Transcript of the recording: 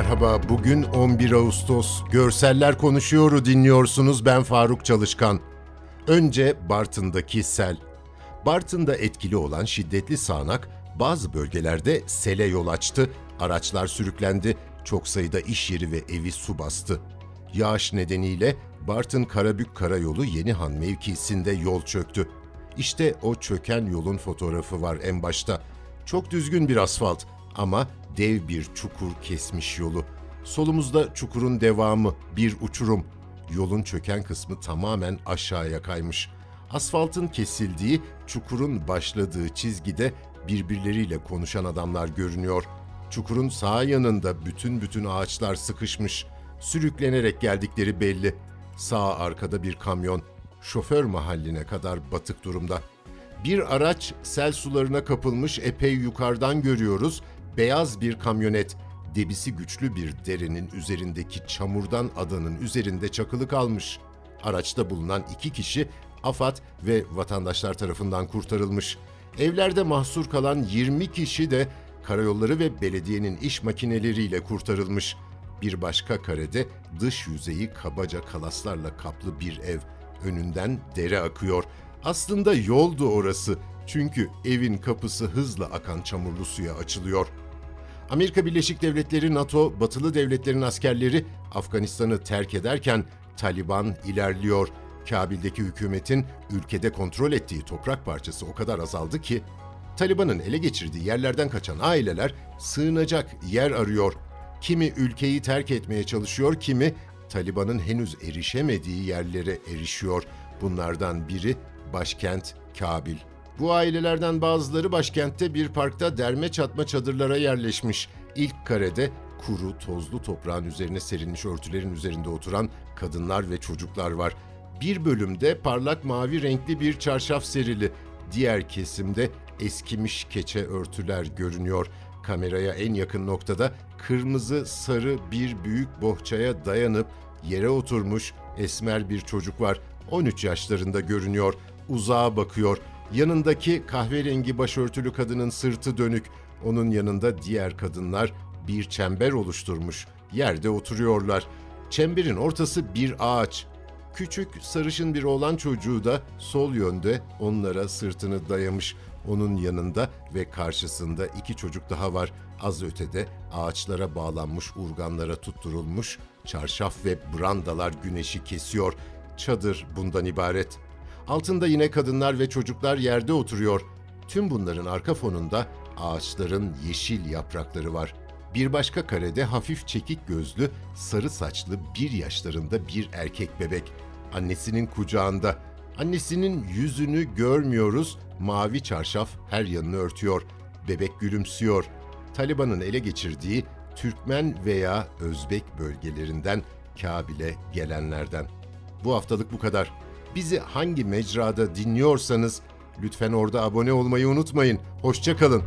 Merhaba, bugün 11 Ağustos. Görseller Konuşuyor'u dinliyorsunuz. Ben Faruk Çalışkan. Önce Bartın'daki sel. Bartın'da etkili olan şiddetli sağanak bazı bölgelerde sele yol açtı, araçlar sürüklendi, çok sayıda iş yeri ve evi su bastı. Yağış nedeniyle Bartın Karabük Karayolu Yenihan mevkisinde yol çöktü. İşte o çöken yolun fotoğrafı var en başta. Çok düzgün bir asfalt ama dev bir çukur kesmiş yolu. Solumuzda çukurun devamı, bir uçurum. Yolun çöken kısmı tamamen aşağıya kaymış. Asfaltın kesildiği, çukurun başladığı çizgide birbirleriyle konuşan adamlar görünüyor. Çukurun sağ yanında bütün bütün ağaçlar sıkışmış. Sürüklenerek geldikleri belli. Sağ arkada bir kamyon, şoför mahalline kadar batık durumda. Bir araç sel sularına kapılmış epey yukarıdan görüyoruz. Beyaz bir kamyonet. Debisi güçlü bir derenin üzerindeki çamurdan adanın üzerinde çakılı kalmış. Araçta bulunan iki kişi AFAD ve vatandaşlar tarafından kurtarılmış. Evlerde mahsur kalan 20 kişi de karayolları ve belediyenin iş makineleriyle kurtarılmış. Bir başka karede dış yüzeyi kabaca kalaslarla kaplı bir ev. Önünden dere akıyor. Aslında yoldu orası. Çünkü evin kapısı hızla akan çamurlu suya açılıyor. Amerika Birleşik Devletleri, NATO, batılı devletlerin askerleri Afganistan'ı terk ederken Taliban ilerliyor. Kabil'deki hükümetin ülkede kontrol ettiği toprak parçası o kadar azaldı ki Taliban'ın ele geçirdiği yerlerden kaçan aileler sığınacak yer arıyor. Kimi ülkeyi terk etmeye çalışıyor, kimi Taliban'ın henüz erişemediği yerlere erişiyor. Bunlardan biri başkent Kabil. Bu ailelerden bazıları başkentte bir parkta derme çatma çadırlara yerleşmiş. İlk karede kuru, tozlu toprağın üzerine serilmiş örtülerin üzerinde oturan kadınlar ve çocuklar var. Bir bölümde parlak mavi renkli bir çarşaf serili. Diğer kesimde eskimiş keçe örtüler görünüyor. Kameraya en yakın noktada kırmızı sarı bir büyük bohçaya dayanıp yere oturmuş esmer bir çocuk var. 13 yaşlarında görünüyor. Uzağa bakıyor. Yanındaki kahverengi başörtülü kadının sırtı dönük. Onun yanında diğer kadınlar bir çember oluşturmuş. Yerde oturuyorlar. Çemberin ortası bir ağaç. Küçük sarışın bir oğlan çocuğu da sol yönde onlara sırtını dayamış. Onun yanında ve karşısında iki çocuk daha var. Az ötede ağaçlara bağlanmış urganlara tutturulmuş çarşaf ve brandalar güneşi kesiyor. Çadır bundan ibaret. Altında yine kadınlar ve çocuklar yerde oturuyor. Tüm bunların arka fonunda ağaçların yeşil yaprakları var. Bir başka karede hafif çekik gözlü, sarı saçlı bir yaşlarında bir erkek bebek. Annesinin kucağında. Annesinin yüzünü görmüyoruz. Mavi çarşaf her yanını örtüyor. Bebek gülümsüyor. Taliban'ın ele geçirdiği Türkmen veya Özbek bölgelerinden Kabil'e gelenlerden. Bu haftalık bu kadar. Bizi hangi mecrada dinliyorsanız lütfen orada abone olmayı unutmayın. Hoşçakalın.